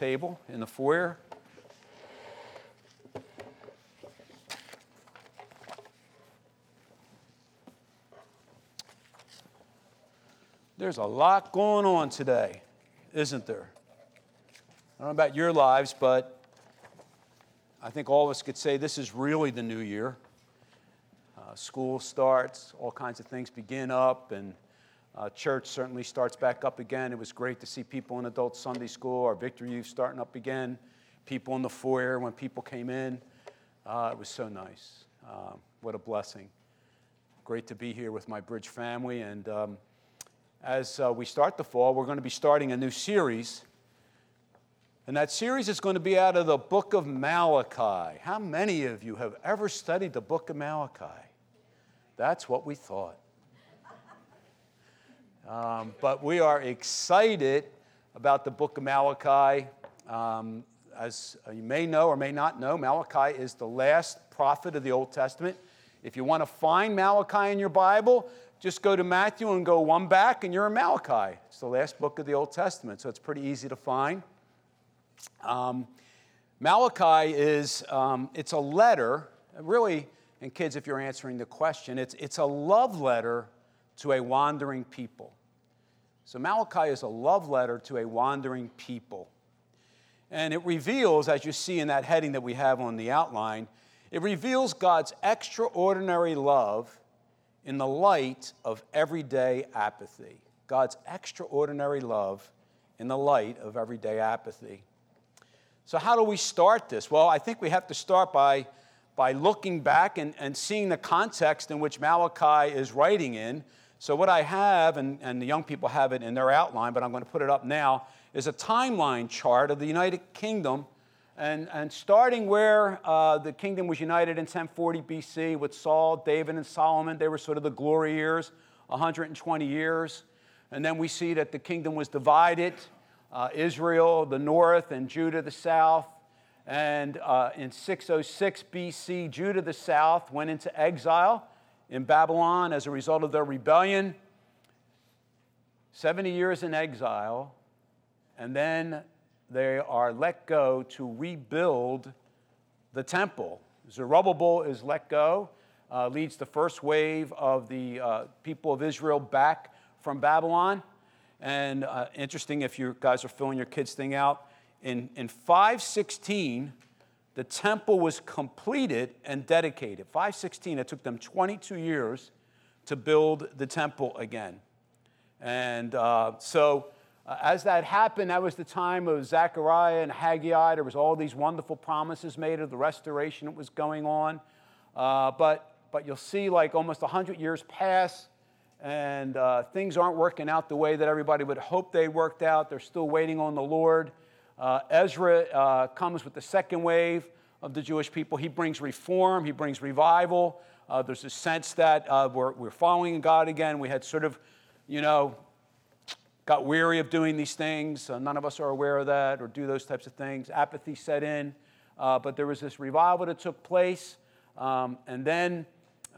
table in the foyer. There's a lot going on today, isn't there? I don't know about your lives, but I think all of us could say this is really the new year. Uh, school starts, all kinds of things begin up, and uh, church certainly starts back up again. It was great to see people in adult Sunday school, our Victory Youth starting up again, people in the foyer when people came in. Uh, it was so nice. Uh, what a blessing. Great to be here with my Bridge family, and um, as uh, we start the fall, we're going to be starting a new series. And that series is going to be out of the book of Malachi. How many of you have ever studied the book of Malachi? That's what we thought. Um, but we are excited about the book of Malachi. Um, as you may know or may not know, Malachi is the last prophet of the Old Testament. If you want to find Malachi in your Bible, just go to Matthew and go one back, and you're in Malachi. It's the last book of the Old Testament, so it's pretty easy to find. Um, Malachi is um, it's a letter, really, and kids, if you're answering the question, it's, it's a love letter to a wandering people. So Malachi is a love letter to a wandering people. And it reveals, as you see in that heading that we have on the outline, it reveals God's extraordinary love in the light of everyday apathy. God's extraordinary love in the light of everyday apathy. So, how do we start this? Well, I think we have to start by, by looking back and, and seeing the context in which Malachi is writing in. So, what I have, and, and the young people have it in their outline, but I'm going to put it up now, is a timeline chart of the United Kingdom and, and starting where uh, the kingdom was united in 1040 BC with Saul, David, and Solomon, they were sort of the glory years, 120 years. And then we see that the kingdom was divided uh, Israel, the north, and Judah, the south. And uh, in 606 BC, Judah, the south, went into exile in Babylon as a result of their rebellion. 70 years in exile. And then they are let go to rebuild the temple. Zerubbabel is let go, uh, leads the first wave of the uh, people of Israel back from Babylon. And uh, interesting if you guys are filling your kids' thing out, in, in 516, the temple was completed and dedicated. 516, it took them 22 years to build the temple again. And uh, so uh, as that happened, that was the time of Zechariah and Haggai. There was all these wonderful promises made of the restoration that was going on. Uh, but, but you'll see like almost 100 years pass and uh, things aren't working out the way that everybody would hope they worked out. They're still waiting on the Lord. Uh, Ezra uh, comes with the second wave of the Jewish people. He brings reform, he brings revival. Uh, there's a sense that we're, we're following God again. We had sort of, you know, got weary of doing these things. Uh, none of us are aware of that or do those types of things. Apathy set in. Uh, but there was this revival that took place. Um, and then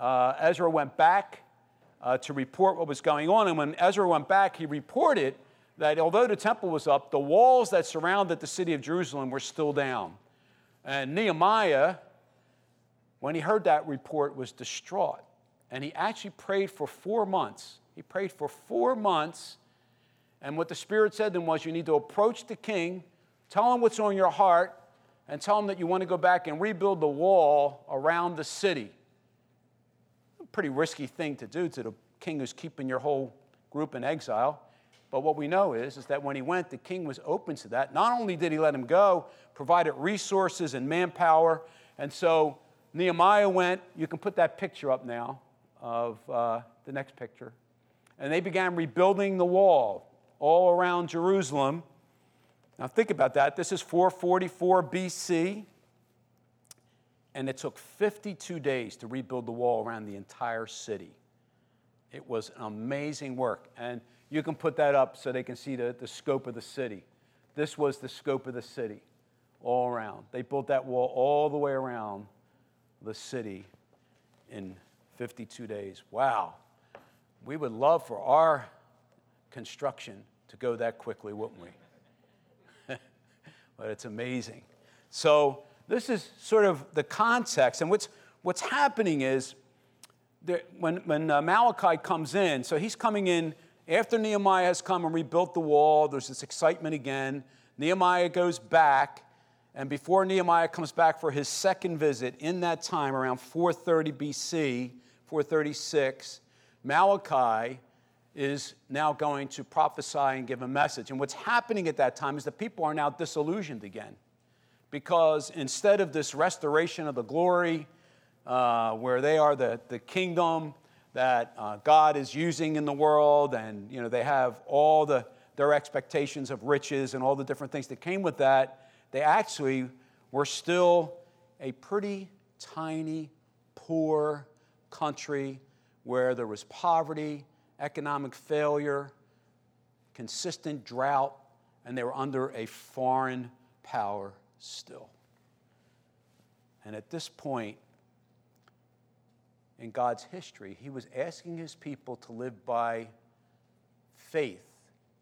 uh, Ezra went back uh, to report what was going on. And when Ezra went back, he reported that although the temple was up, the walls that surrounded the city of Jerusalem were still down. And Nehemiah, when he heard that report, was distraught. And he actually prayed for four months. He prayed for four months and what the Spirit said to him was you need to approach the king, tell him what's on your heart, and tell him that you want to go back and rebuild the wall around the city. A pretty risky thing to do to the king who's keeping your whole group in exile. But what we know is, is that when he went, the king was open to that. Not only did he let him go, provided resources and manpower. And so Nehemiah went, you can put that picture up now of uh, the next picture. And they began rebuilding the wall all around Jerusalem. Now, think about that. This is 444 BC, and it took 52 days to rebuild the wall around the entire city. It was an amazing work. And you can put that up so they can see the, the scope of the city. This was the scope of the city all around. They built that wall all the way around the city in 52 days. Wow. We would love for our construction to go that quickly, wouldn't we? but it's amazing. So, this is sort of the context. And what's, what's happening is that when, when uh, Malachi comes in, so he's coming in after Nehemiah has come and rebuilt the wall, there's this excitement again. Nehemiah goes back, and before Nehemiah comes back for his second visit, in that time, around 430 BC, 436, Malachi is now going to prophesy and give a message. And what's happening at that time is that people are now disillusioned again. Because instead of this restoration of the glory, uh, where they are the, the kingdom that uh, God is using in the world, and you know, they have all the, their expectations of riches and all the different things that came with that, they actually were still a pretty tiny, poor country where there was poverty economic failure, consistent drought, and they were under a foreign power still. And at this point in God's history, He was asking His people to live by faith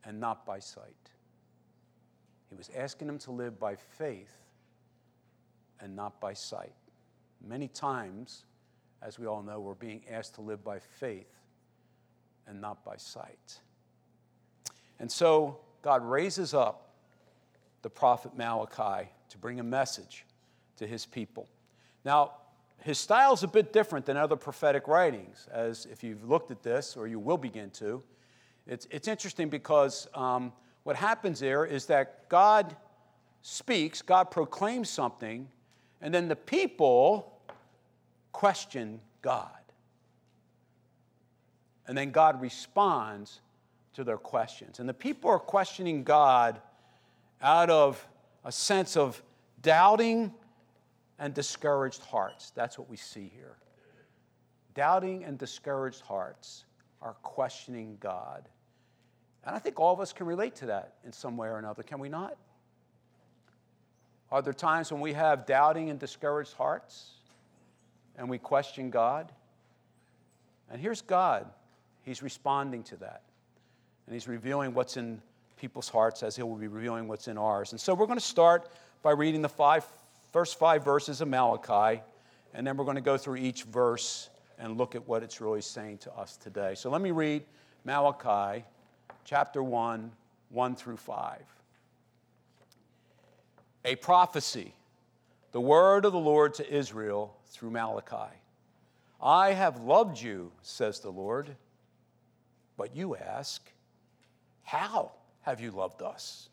and not by sight. He was asking them to live by faith and not by sight. Many times, as we all know, we're being asked to live by faith and not by sight. And so God raises up the prophet Malachi to bring a message to his people. Now, his style is a bit different than other prophetic writings, as if you've looked at this, or you will begin to. It's, it's interesting because um, what happens there is that God speaks, God proclaims something, and then the people question God. And then God responds to their questions. And the people are questioning God out of a sense of doubting and discouraged hearts. That's what we see here. Doubting and discouraged hearts are questioning God. And I think all of us can relate to that in some way or another, can we not? Are there times when we have doubting and discouraged hearts and we question God? And here's God He's responding to that. And he's revealing what's in people's hearts as he will be revealing what's in ours. And so we're going to start by reading the five, first five verses of Malachi, and then we're going to go through each verse and look at what it's really saying to us today. So let me read Malachi chapter 1, 1 through 5. A prophecy, the word of the Lord to Israel through Malachi. I have loved you, says the Lord. But you ask, How have you loved us?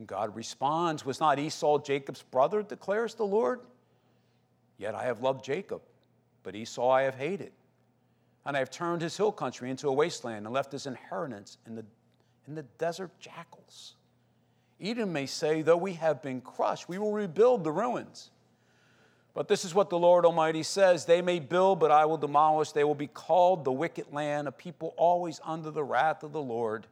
And God responds, Was not Esau Jacob's brother, declares the Lord? Yet I have loved Jacob, but Esau I have hated. And I have turned his hill country into a wasteland and left his inheritance in the, in the desert jackals. Edom may say, Though we have been crushed, we will rebuild the ruins. But this is what the Lord Almighty says They may build, but I will demolish. They will be called the wicked land, a people always under the wrath of the Lord.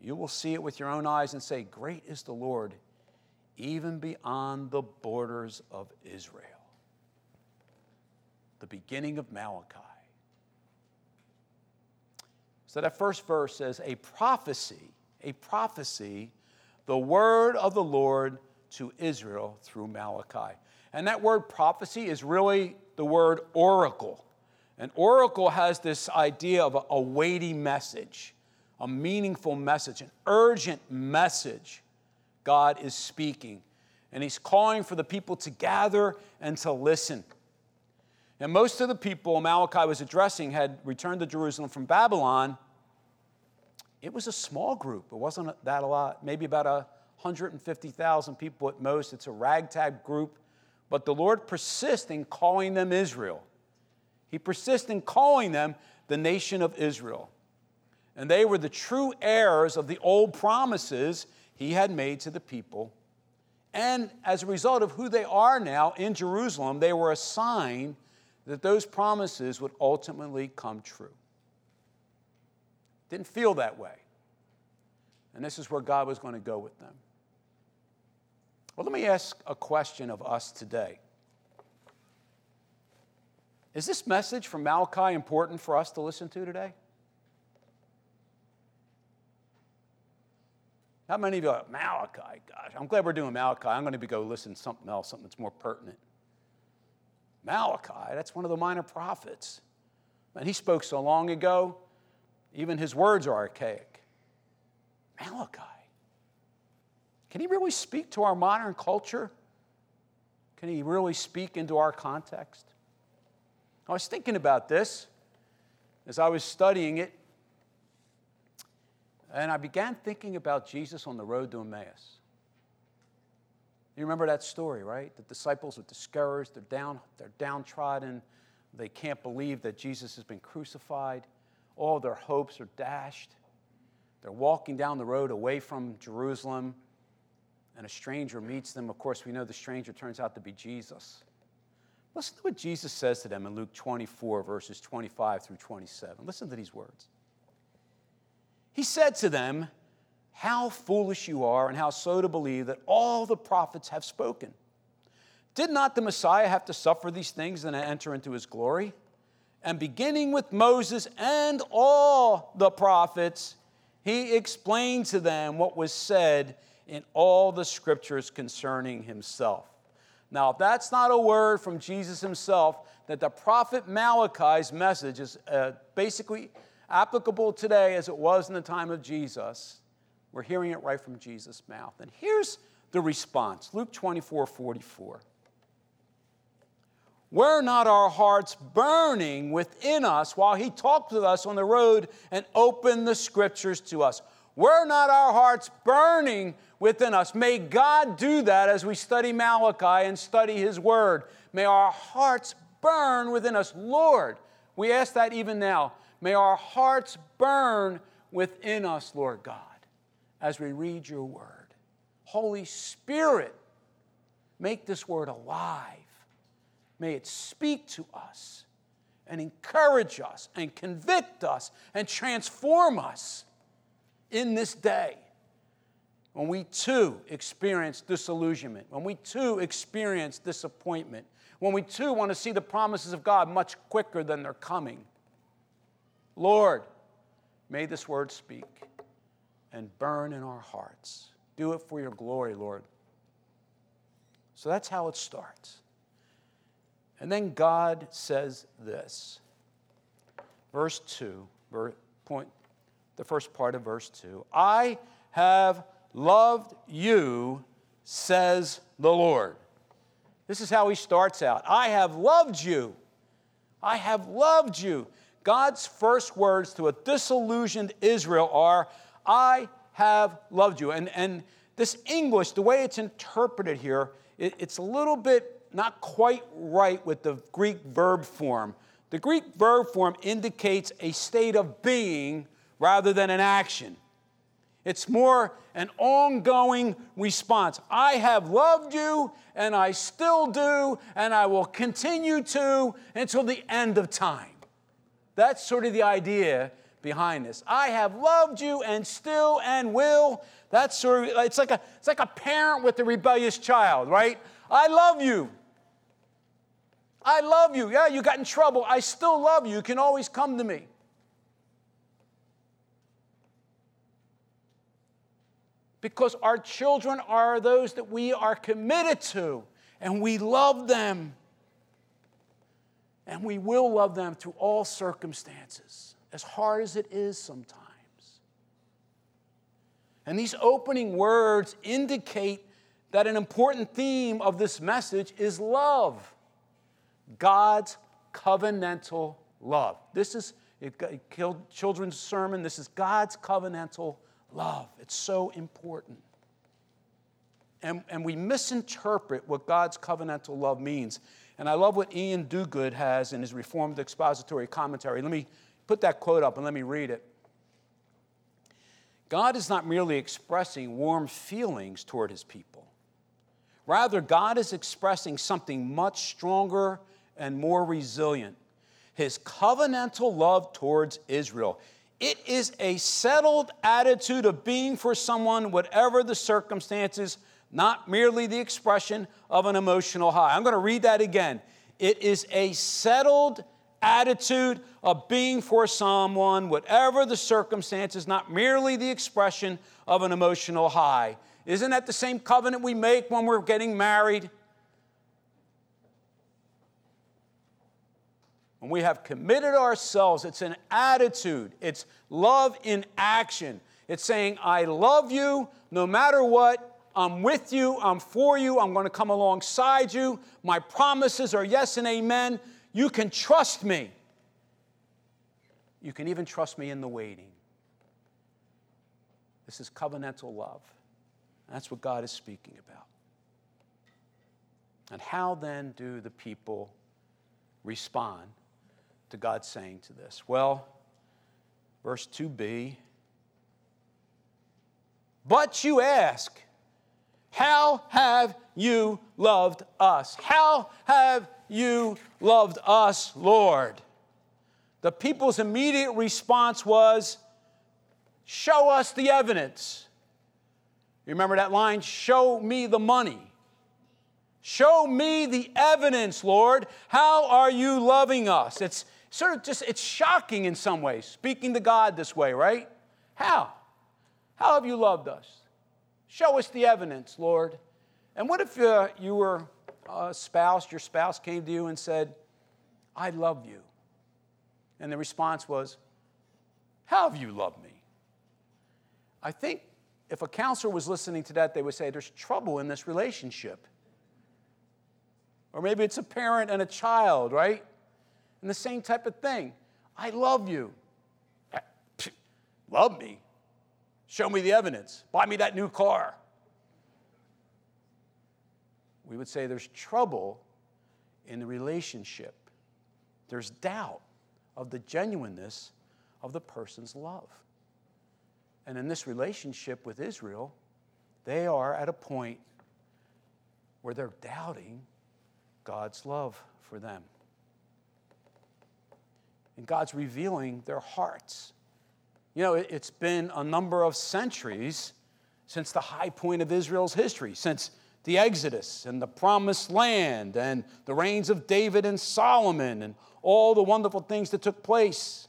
You will see it with your own eyes and say, Great is the Lord, even beyond the borders of Israel. The beginning of Malachi. So that first verse says, A prophecy, a prophecy, the word of the Lord to Israel through Malachi. And that word prophecy is really the word oracle. An oracle has this idea of a, a weighty message, a meaningful message, an urgent message God is speaking. And He's calling for the people to gather and to listen. And most of the people Malachi was addressing had returned to Jerusalem from Babylon. It was a small group. It wasn't that a lot, maybe about 150,000 people at most. It's a ragtag group but the Lord persists in calling them Israel. He persists in calling them the nation of Israel. And they were the true heirs of the old promises he had made to the people. And as a result of who they are now in Jerusalem, they were a sign that those promises would ultimately come true. Didn't feel that way. And this is where God was going to go with them. Well, let me ask a question of us today. Is this message from Malachi important for us to listen to today? How many of you are like, Malachi? Gosh, I'm glad we're doing Malachi. I'm going to go listen to something else, something that's more pertinent. Malachi, that's one of the minor prophets. And he spoke so long ago, even his words are archaic. Malachi. Can he really speak to our modern culture? Can he really speak into our context? I was thinking about this as I was studying it, and I began thinking about Jesus on the road to Emmaus. You remember that story, right? The disciples are discouraged, they're, down, they're downtrodden, they can't believe that Jesus has been crucified. All their hopes are dashed. They're walking down the road away from Jerusalem, and a stranger meets them. Of course, we know the stranger turns out to be Jesus. Listen to what Jesus says to them in Luke 24, verses 25 through 27. Listen to these words. He said to them, How foolish you are, and how slow to believe that all the prophets have spoken. Did not the Messiah have to suffer these things and enter into his glory? And beginning with Moses and all the prophets, he explained to them what was said in all the scriptures concerning himself. Now, if that's not a word from Jesus himself, that the prophet Malachi's message is uh, basically applicable today as it was in the time of Jesus, we're hearing it right from Jesus' mouth. And here's the response Luke 24 44. Were not our hearts burning within us while he talked with us on the road and opened the scriptures to us? Were not our hearts burning within us. May God do that as we study Malachi and study His Word. May our hearts burn within us. Lord, we ask that even now. May our hearts burn within us, Lord God, as we read your Word. Holy Spirit, make this Word alive. May it speak to us and encourage us and convict us and transform us in this day when we too experience disillusionment, when we too experience disappointment, when we too want to see the promises of God much quicker than they're coming. Lord, may this word speak and burn in our hearts. Do it for your glory, Lord. So that's how it starts. And then God says this. Verse 2, point, the first part of verse 2 I have loved you, says the Lord. This is how he starts out I have loved you. I have loved you. God's first words to a disillusioned Israel are, I have loved you. And, and this English, the way it's interpreted here, it, it's a little bit not quite right with the Greek verb form. The Greek verb form indicates a state of being rather than an action. It's more an ongoing response. I have loved you, and I still do, and I will continue to until the end of time. That's sort of the idea behind this. I have loved you and still and will. That's sort of it's like a it's like a parent with a rebellious child, right? I love you. I love you. Yeah, you got in trouble. I still love you. You can always come to me. because our children are those that we are committed to and we love them. And we will love them through all circumstances, as hard as it is sometimes. And these opening words indicate that an important theme of this message is love God's covenantal love. This is killed children's sermon. This is God's covenantal love. It's so important. And, and we misinterpret what God's covenantal love means. And I love what Iain Duguid has in his Reformed Expository Commentary. Let me put that quote up and let me read it. God is not merely expressing warm feelings toward his people. Rather, God is expressing something much stronger and more resilient his covenantal love towards Israel. It is a settled attitude of being for someone, whatever the circumstances, not merely the expression of an emotional high. I'm going to read that again. It is a settled attitude of being for someone, whatever the circumstances, not merely the expression of an emotional high. Isn't that the same covenant we make when we're getting married? When we have committed ourselves, it's an attitude, it's love in action. It's saying, I love you no matter what. I'm with you, I'm for you, I'm going to come alongside you. My promises are yes and amen. You can trust me. You can even trust me in the waiting. This is covenantal love. That's what God is speaking about. And how then do the people respond to God saying to this? Well, verse 2b But you ask, How have you loved us? How have you loved us, Lord? The people's immediate response was, Show us the evidence. You remember that line? Show me the money. Show me the evidence, Lord. How are you loving us? It's sort of just, it's shocking in some ways, speaking to God this way, right? How? How have you loved us? Show us the evidence, Lord. And what if uh, you were a spouse, your spouse came to you and said, I love you? And the response was, How have you loved me? I think if a counselor was listening to that, they would say, There's trouble in this relationship. Or maybe it's a parent and a child, right? And the same type of thing. I love you. Love me? Show me the evidence. Buy me that new car. We would say there's trouble in the relationship. There's doubt of the genuineness of the person's love. And in this relationship with Israel, they are at a point where they're doubting God's love for them. And God's revealing their hearts. You know, it's been a number of centuries since the high point of Israel's history, since the Exodus and the promised land and the reigns of David and Solomon and all the wonderful things that took place.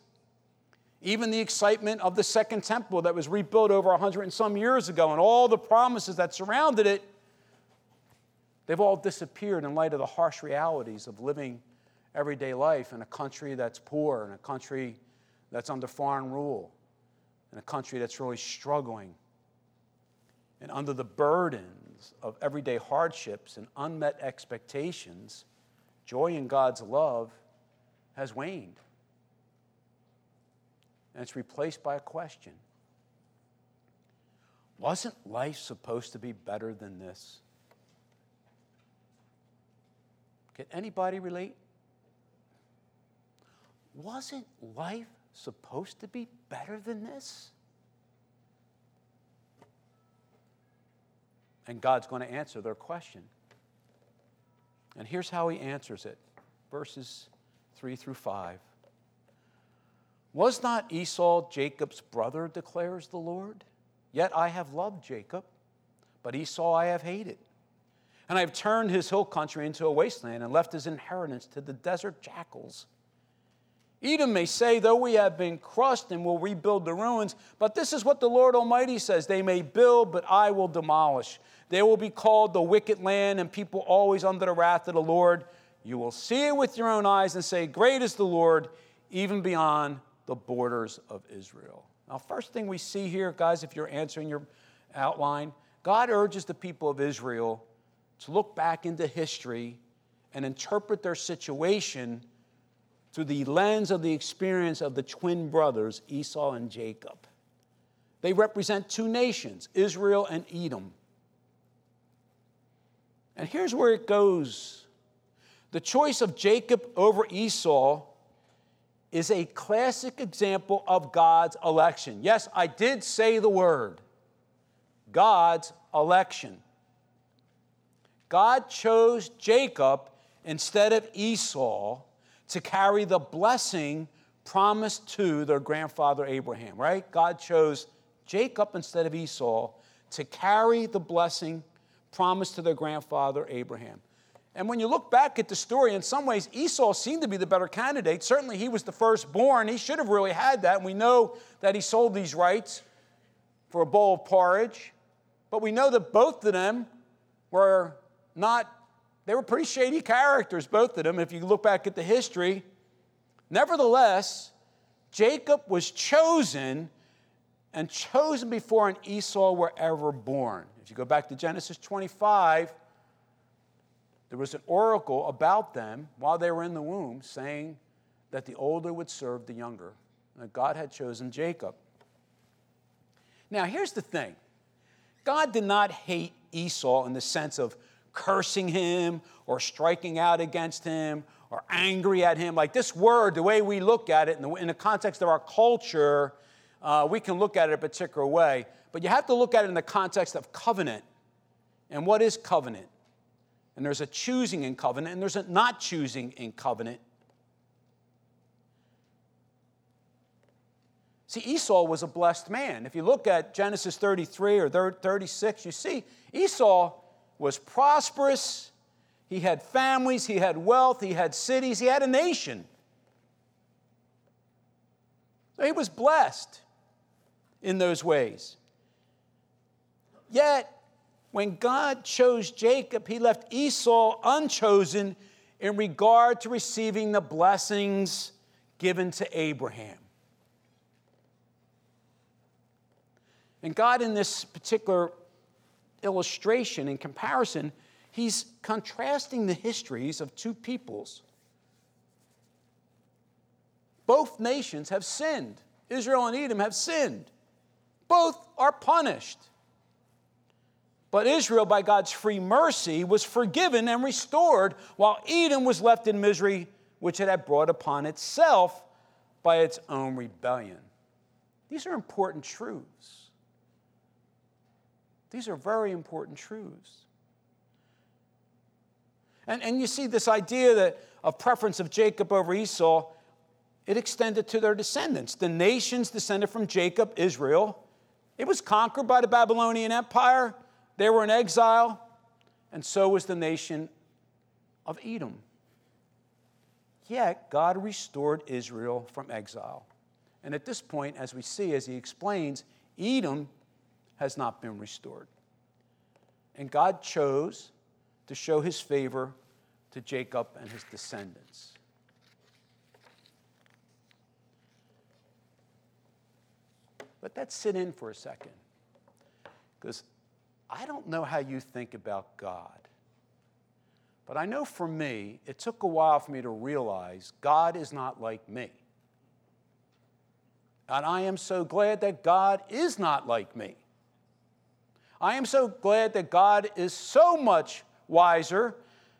Even the excitement of the second temple that was rebuilt over 100 and some years ago and all the promises that surrounded it, they've all disappeared in light of the harsh realities of living everyday life in a country that's poor, in a country that's under foreign rule, in a country that's really struggling. And under the burdens of everyday hardships and unmet expectations, joy in God's love has waned. And it's replaced by a question Wasn't life supposed to be better than this? Can anybody relate? Wasn't life supposed to be better than this? And God's going to answer their question. And here's how he answers it verses 3 through 5. Was not Esau Jacob's brother, declares the Lord? Yet I have loved Jacob, but Esau I have hated. And I have turned his hill country into a wasteland and left his inheritance to the desert jackals. Edom may say, Though we have been crushed and will rebuild the ruins, but this is what the Lord Almighty says They may build, but I will demolish. They will be called the wicked land, and people always under the wrath of the Lord. You will see it with your own eyes and say, Great is the Lord, even beyond the borders of Israel. Now, first thing we see here, guys, if you're answering your outline, God urges the people of Israel to look back into history and interpret their situation through the lens of the experience of the twin brothers, Esau and Jacob. They represent two nations, Israel and Edom. And here's where it goes the choice of Jacob over Esau is a classic example of God's election. Yes, I did say the word God's election. God chose Jacob instead of Esau to carry the blessing promised to their grandfather Abraham, right? God chose Jacob instead of Esau to carry the blessing promised to their grandfather Abraham. And when you look back at the story, in some ways, Esau seemed to be the better candidate. Certainly, he was the firstborn. He should have really had that. And we know that he sold these rights for a bowl of porridge. But we know that both of them were not, they were pretty shady characters, both of them, if you look back at the history. Nevertheless, Jacob was chosen and chosen before an Esau were ever born. If you go back to Genesis 25, there was an oracle about them while they were in the womb saying that the older would serve the younger, that God had chosen Jacob. Now, here's the thing God did not hate Esau in the sense of cursing him or striking out against him or angry at him. Like this word, the way we look at it in the, in the context of our culture, uh, we can look at it a particular way. But you have to look at it in the context of covenant. And what is covenant? And there's a choosing in covenant, and there's a not choosing in covenant. See, Esau was a blessed man. If you look at Genesis 33 or 36, you see Esau was prosperous. He had families, he had wealth, he had cities, he had a nation. So he was blessed in those ways. Yet, when God chose Jacob, he left Esau unchosen in regard to receiving the blessings given to Abraham. And God, in this particular illustration and comparison, he's contrasting the histories of two peoples. Both nations have sinned. Israel and Edom have sinned. Both are punished. But Israel, by God's free mercy, was forgiven and restored, while Edom was left in misery, which it had brought upon itself by its own rebellion. These are important truths. These are very important truths. And, and you see this idea that of preference of Jacob over Esau, it extended to their descendants. The nations descended from Jacob, Israel. It was conquered by the Babylonian Empire. They were in exile, and so was the nation of Edom. Yet God restored Israel from exile. And at this point, as we see, as he explains, Edom has not been restored. And God chose to show his favor to Jacob and his descendants. Let that sit in for a second. Because I don't know how you think about God. But I know for me, it took a while for me to realize God is not like me. And I am so glad that God is not like me. I am so glad that God is so much wiser,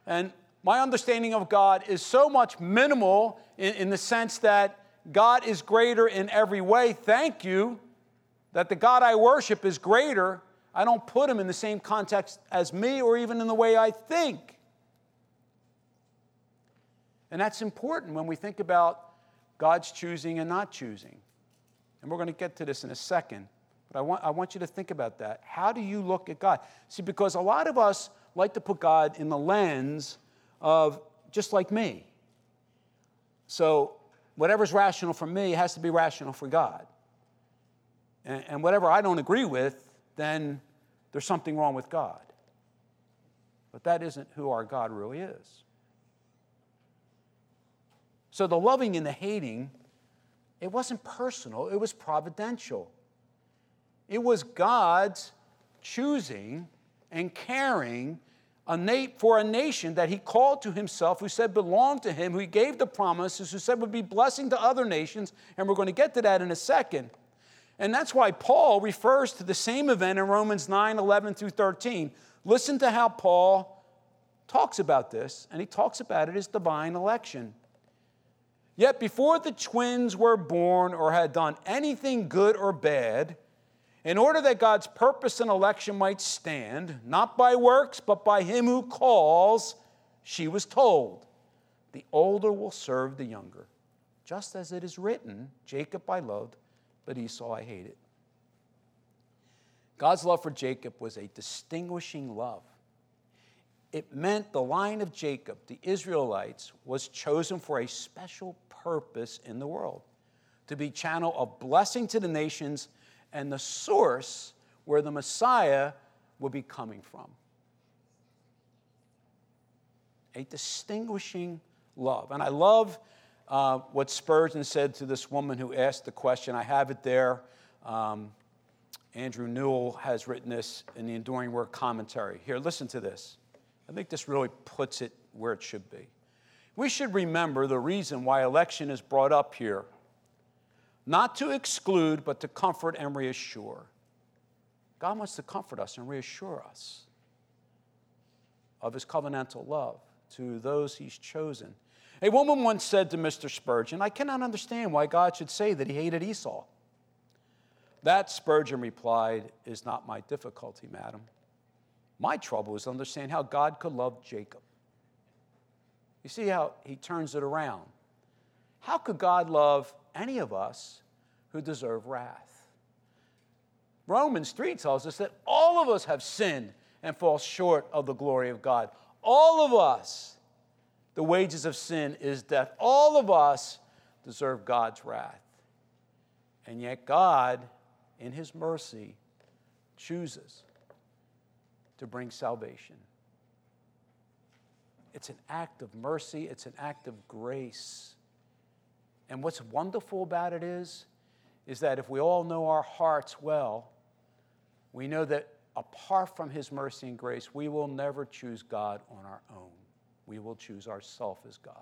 and my understanding of God is so much minimal in, in the sense that God is greater in every way. Thank you that the God I worship is greater. I don't put him in the same context as me or even in the way I think. And that's important when we think about God's choosing and not choosing. And we're going to get to this in a second. But I want, I want you to think about that. How do you look at God? See, because a lot of us like to put God in the lens of just like me. So whatever's rational for me has to be rational for God. And, and whatever I don't agree with, then there's something wrong with God. But that isn't who our God really is. So the loving and the hating, it wasn't personal, it was providential. It was God's choosing and caring a na- for a nation that he called to himself, who said belonged to him, who he gave the promises, who said would be blessing to other nations. And we're going to get to that in a second. And that's why Paul refers to the same event in Romans 9 11 through 13. Listen to how Paul talks about this, and he talks about it as divine election. Yet before the twins were born or had done anything good or bad, in order that God's purpose and election might stand, not by works, but by him who calls, she was told, The older will serve the younger. Just as it is written, Jacob I loved, but Esau I hated. God's love for Jacob was a distinguishing love. it meant the line of Jacob, the Israelites, was chosen for a special purpose in the world to be channel of blessing to the nations and the source where the Messiah will be coming from. A distinguishing love. And I love uh, what Spurgeon said to this woman who asked the question. I have it there. Um, Andrew Newell has written this in the Enduring Word commentary. Here, listen to this. I think this really puts it where it should be. We should remember the reason why election is brought up here not to exclude, but to comfort and reassure. God wants to comfort us and reassure us of his covenantal love to those he's chosen. A woman once said to Mr. Spurgeon, I cannot understand why God should say that he hated Esau. That, Spurgeon replied, is not my difficulty, madam. My trouble is to understand how God could love Jacob. You see how he turns it around. How could God love any of us who deserve wrath? Romans 3 tells us that all of us have sinned and fall short of the glory of God. All of us. The wages of sin is death. All of us deserve God's wrath. And yet, God, in His mercy, chooses to bring salvation. It's an act of mercy, it's an act of grace. And what's wonderful about it is, is that if we all know our hearts well, we know that apart from His mercy and grace, we will never choose God on our own. We will choose ourselves as God.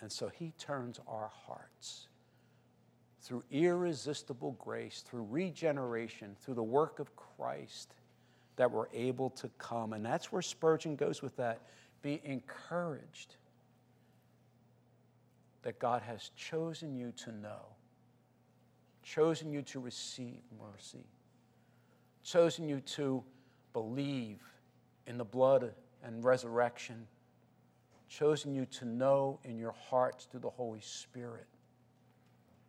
And so He turns our hearts through irresistible grace, through regeneration, through the work of Christ, that we're able to come. And that's where Spurgeon goes with that. Be encouraged that God has chosen you to know, chosen you to receive mercy, chosen you to believe in the blood and resurrection, chosen you to know in your hearts through the Holy Spirit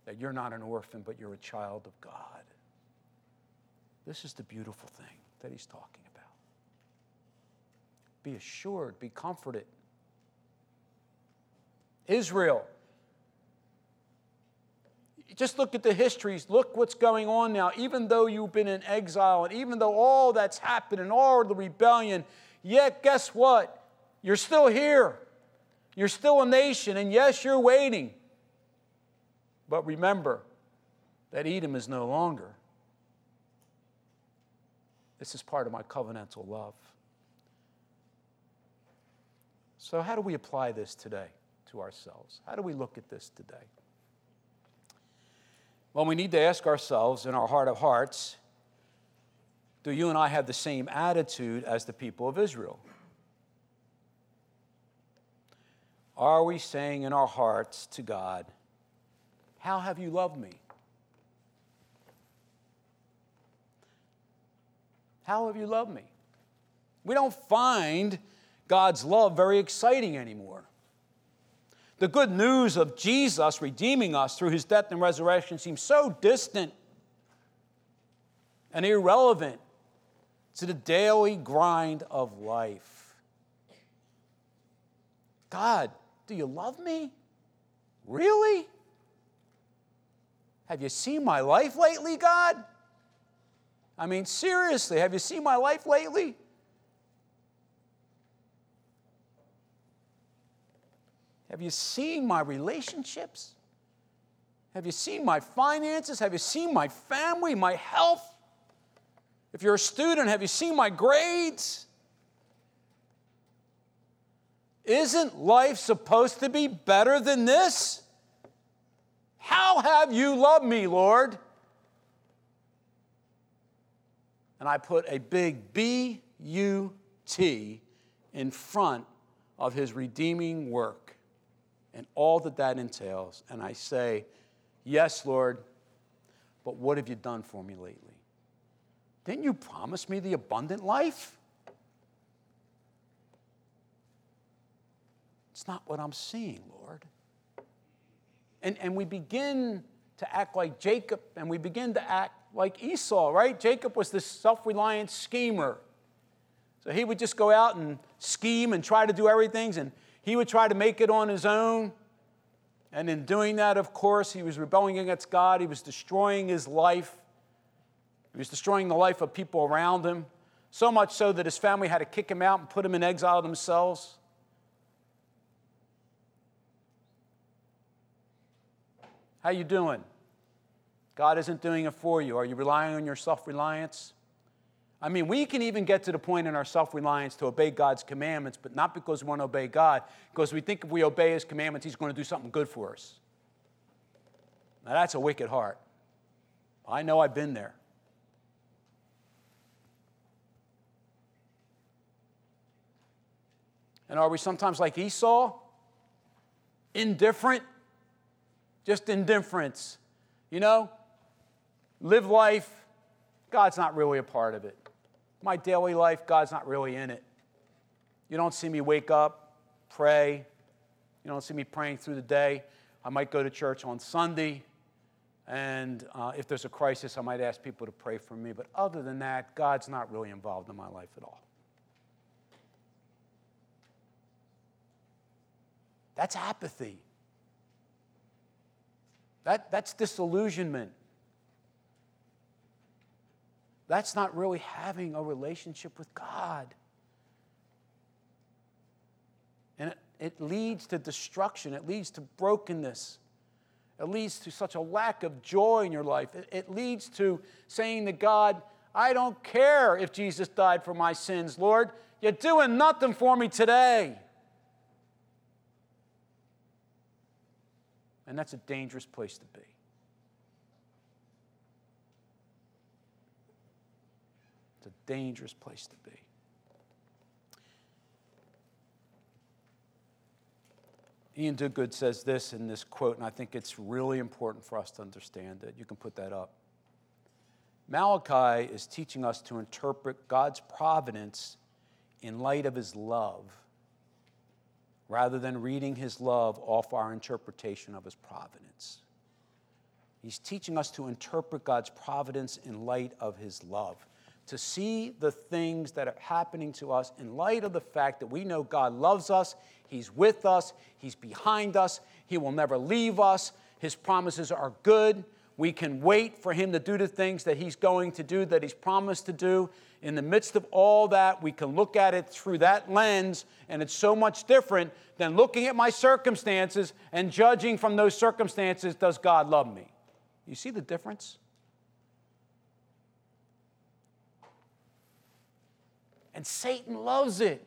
that you're not an orphan, but you're a child of God. This is the beautiful thing that he's talking about. Be assured, be comforted. Israel, just look at the histories. Look what's going on now. Even though you've been in exile, and even though all that's happened and all the rebellion, yet guess what? You're still here. You're still a nation, and yes, you're waiting. But remember that Edom is no longer. This is part of my covenantal love. So, how do we apply this today to ourselves? How do we look at this today? Well, we need to ask ourselves in our heart of hearts do you and I have the same attitude as the people of Israel? Are we saying in our hearts to God, how have you loved me? How have you loved me? We don't find God's love very exciting anymore. The good news of Jesus redeeming us through his death and resurrection seems so distant and irrelevant to the daily grind of life. God, do you love me? Really? Have you seen my life lately, God? I mean, seriously, have you seen my life lately? Have you seen my relationships? Have you seen my finances? Have you seen my family, my health? If you're a student, have you seen my grades? Isn't life supposed to be better than this? How have you loved me, Lord? And I put a big B U T in front of his redeeming work and all that that entails. And I say, Yes, Lord, but what have you done for me lately? Didn't you promise me the abundant life? It's not what I'm seeing, Lord. And, and we begin to act like Jacob and we begin to act like Esau, right? Jacob was this self reliant schemer. So he would just go out and scheme and try to do everything, and he would try to make it on his own. And in doing that, of course, he was rebelling against God. He was destroying his life. He was destroying the life of people around him, so much so that his family had to kick him out and put him in exile themselves. How you doing? God isn't doing it for you. Are you relying on your self-reliance? I mean, we can even get to the point in our self-reliance to obey God's commandments, but not because we want to obey God, because we think if we obey his commandments, he's going to do something good for us. Now that's a wicked heart. I know I've been there. And are we sometimes like Esau? Indifferent? Just indifference. You know, live life, God's not really a part of it. My daily life, God's not really in it. You don't see me wake up, pray. You don't see me praying through the day. I might go to church on Sunday, and uh, if there's a crisis, I might ask people to pray for me. But other than that, God's not really involved in my life at all. That's apathy. That, that's disillusionment. That's not really having a relationship with God. And it, it leads to destruction, it leads to brokenness. It leads to such a lack of joy in your life. It, it leads to saying to God, I don't care if Jesus died for my sins, Lord. You're doing nothing for me today. And that's a dangerous place to be. It's a dangerous place to be. Iain Duguid says this in this quote, and I think it's really important for us to understand it. You can put that up. Malachi is teaching us to interpret God's providence in light of his love rather than reading his love off our interpretation of his providence. He's teaching us to interpret God's providence in light of his love, to see the things that are happening to us in light of the fact that we know God loves us, He's with us, He's behind us, He will never leave us, His promises are good. We can wait for Him to do the things that He's going to do, that He's promised to do, in the midst of all that, we can look at it through that lens, and it's so much different than looking at my circumstances and judging from those circumstances does God love me? You see the difference? And Satan loves it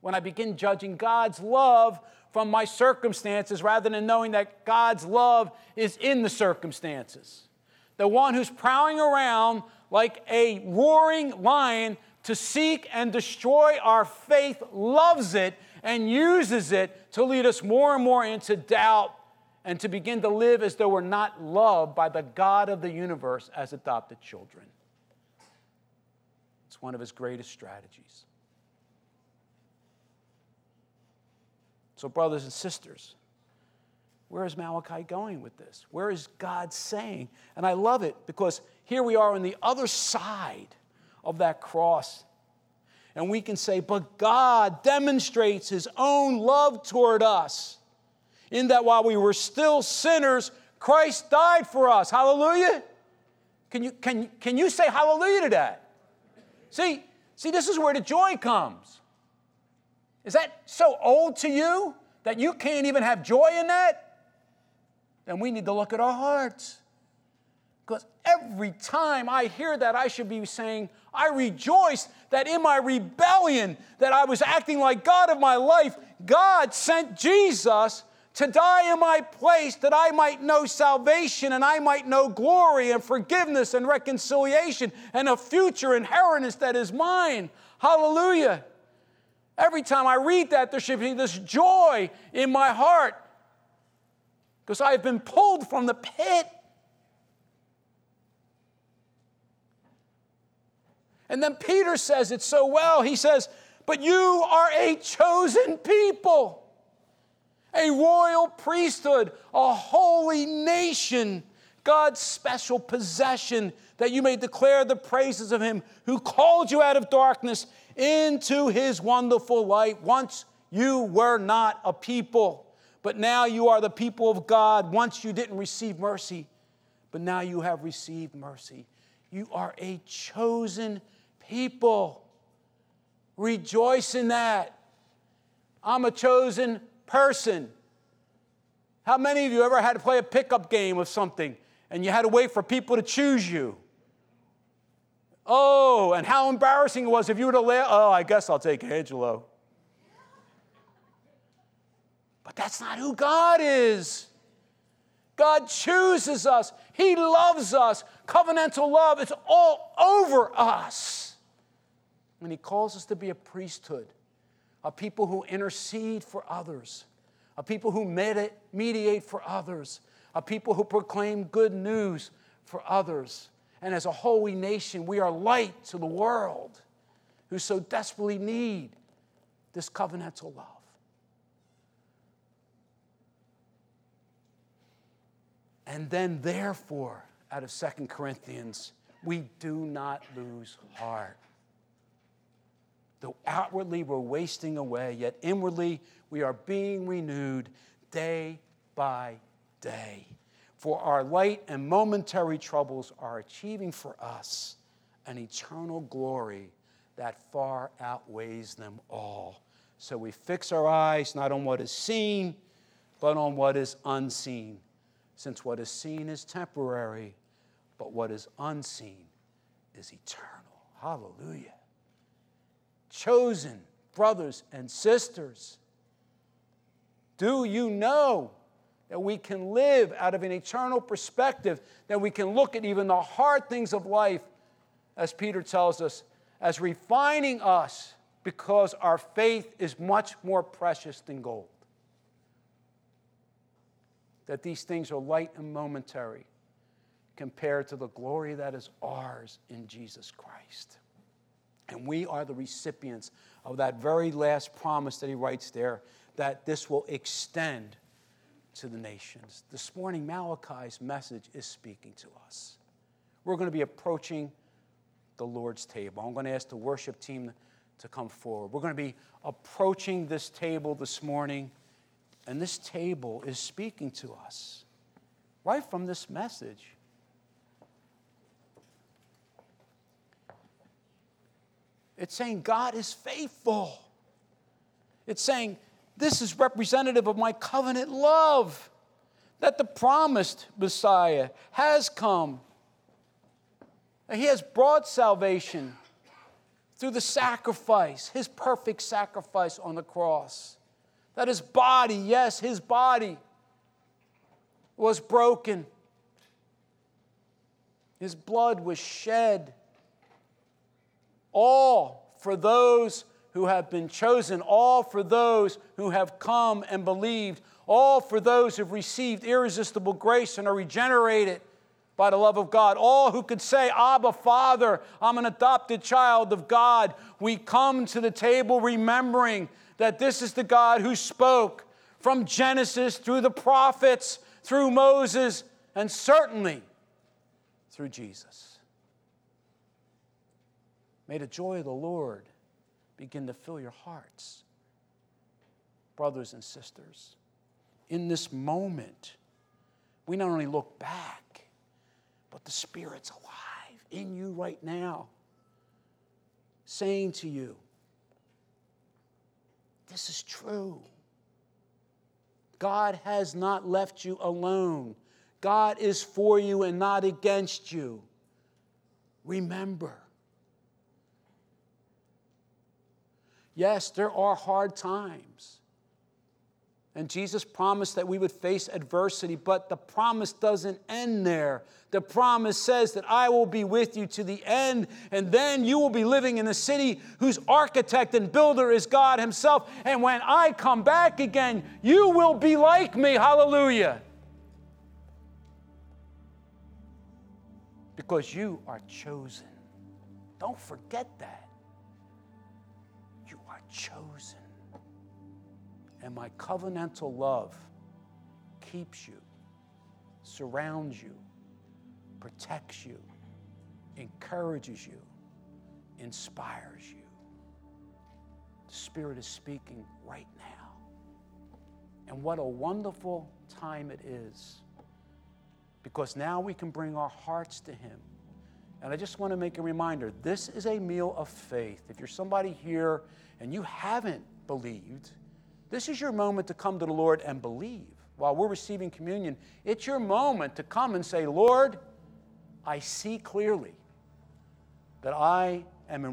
when I begin judging God's love from my circumstances rather than knowing that God's love is in the circumstances. The one who's prowling around like a roaring lion to seek and destroy our faith, loves it and uses it to lead us more and more into doubt and to begin to live as though we're not loved by the God of the universe as adopted children. It's one of his greatest strategies. So, brothers and sisters, where is Malachi going with this? Where is God saying? And I love it because here we are on the other side of that cross. And we can say, but God demonstrates his own love toward us in that while we were still sinners, Christ died for us. Hallelujah. Can you, can, can you say hallelujah to that? See, see, this is where the joy comes. Is that so old to you that you can't even have joy in that? then we need to look at our hearts. Because every time I hear that, I should be saying, I rejoice that in my rebellion, that I was acting like God of my life, God sent Jesus to die in my place that I might know salvation and I might know glory and forgiveness and reconciliation and a future inheritance that is mine. Hallelujah. Every time I read that, there should be this joy in my heart because I have been pulled from the pit. And then Peter says it so well. He says, But you are a chosen people, a royal priesthood, a holy nation, God's special possession, that you may declare the praises of him who called you out of darkness into his wonderful light. Once you were not a people, but now you are the people of God. Once you didn't receive mercy, but now you have received mercy. You are a chosen people. Rejoice in that. I'm a chosen person. How many of you ever had to play a pickup game of something and you had to wait for people to choose you? Oh, and how embarrassing it was if you were to lay, oh, I guess I'll take Angelo. But that's not who God is. God chooses us, He loves us. Covenantal love is all over us. And He calls us to be a priesthood, a people who intercede for others, a people who mediate for others, a people who proclaim good news for others. And as a holy nation, we are light to the world who so desperately need this covenantal love. And then, therefore, out of Second Corinthians, we do not lose heart. Though outwardly we're wasting away, yet inwardly we are being renewed day by day. For our light and momentary troubles are achieving for us an eternal glory that far outweighs them all. So we fix our eyes not on what is seen, but on what is unseen, since what is seen is temporary, but what is unseen is eternal. Hallelujah. Chosen brothers and sisters, do you know that we can live out of an eternal perspective, that we can look at even the hard things of life, as Peter tells us, as refining us because our faith is much more precious than gold? That these things are light and momentary compared to the glory that is ours in Jesus Christ. And we are the recipients of that very last promise that he writes there that this will extend to the nations. This morning, Malachi's message is speaking to us. We're going to be approaching the Lord's table. I'm going to ask the worship team to come forward. We're going to be approaching this table this morning, and this table is speaking to us right from this message. It's saying God is faithful. It's saying this is representative of my covenant love that the promised Messiah has come. He has brought salvation through the sacrifice, his perfect sacrifice on the cross. That his body, yes, his body was broken. His blood was shed all for those who have been chosen, all for those who have come and believed, all for those who've received irresistible grace and are regenerated by the love of God. All who could say, Abba, Father, I'm an adopted child of God. We come to the table remembering that this is the God who spoke from Genesis through the prophets, through Moses, and certainly through Jesus. May the joy of the Lord begin to fill your hearts. Brothers and sisters, in this moment, we not only look back, but the Spirit's alive in you right now, saying to you, This is true. God has not left you alone. God is for you and not against you. Remember, Yes, there are hard times. And Jesus promised that we would face adversity, but the promise doesn't end there. The promise says that I will be with you to the end, and then you will be living in a city whose architect and builder is God Himself. And when I come back again, you will be like me. Hallelujah. Because you are chosen. Don't forget that chosen. And my covenantal love keeps you, surrounds you, protects you, encourages you, inspires you. The Spirit is speaking right now. And what a wonderful time it is because now we can bring our hearts to Him. And I just want to make a reminder this is a meal of faith. If you're somebody here and you haven't believed, this is your moment to come to the Lord and believe. While we're receiving communion, it's your moment to come and say, Lord, I see clearly that I am in